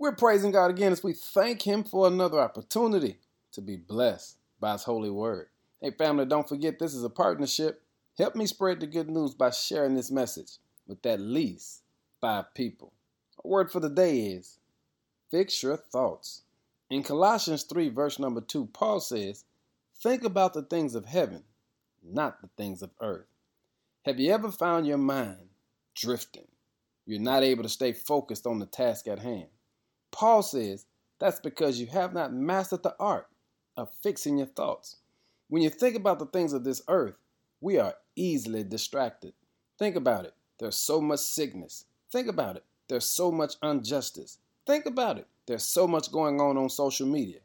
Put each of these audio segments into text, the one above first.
We're praising God again as we thank Him for another opportunity to be blessed by His holy word. Hey, family, don't forget this is a partnership. Help me spread the good news by sharing this message with at least five people. A word for the day is fix your thoughts. In Colossians 3, verse number 2, Paul says, Think about the things of heaven, not the things of earth. Have you ever found your mind drifting? You're not able to stay focused on the task at hand. Paul says that's because you have not mastered the art of fixing your thoughts. When you think about the things of this earth, we are easily distracted. Think about it. There's so much sickness. Think about it. There's so much injustice. Think about it. There's so much going on on social media.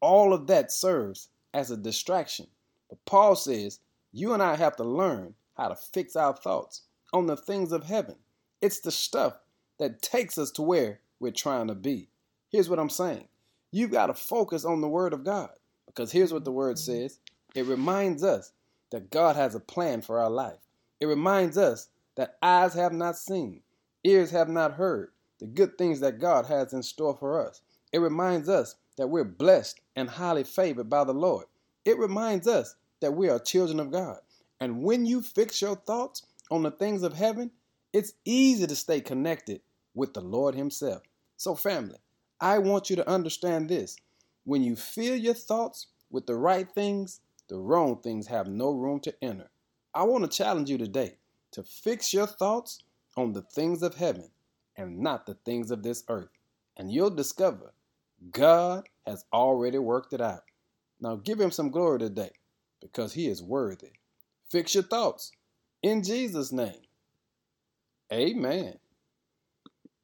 All of that serves as a distraction. But Paul says you and I have to learn how to fix our thoughts on the things of heaven. It's the stuff that takes us to where we're trying to be. Here's what I'm saying you've got to focus on the Word of God because here's what the Word mm-hmm. says it reminds us that God has a plan for our life, it reminds us that eyes have not seen, ears have not heard the good things that God has in store for us. It reminds us that we're blessed and highly favored by the Lord. It reminds us that we are children of God. And when you fix your thoughts on the things of heaven, it's easy to stay connected with the Lord Himself. So, family, I want you to understand this. When you fill your thoughts with the right things, the wrong things have no room to enter. I want to challenge you today to fix your thoughts on the things of heaven and not the things of this earth. And you'll discover God has already worked it out. Now give him some glory today because he is worthy. Fix your thoughts in Jesus' name. Amen.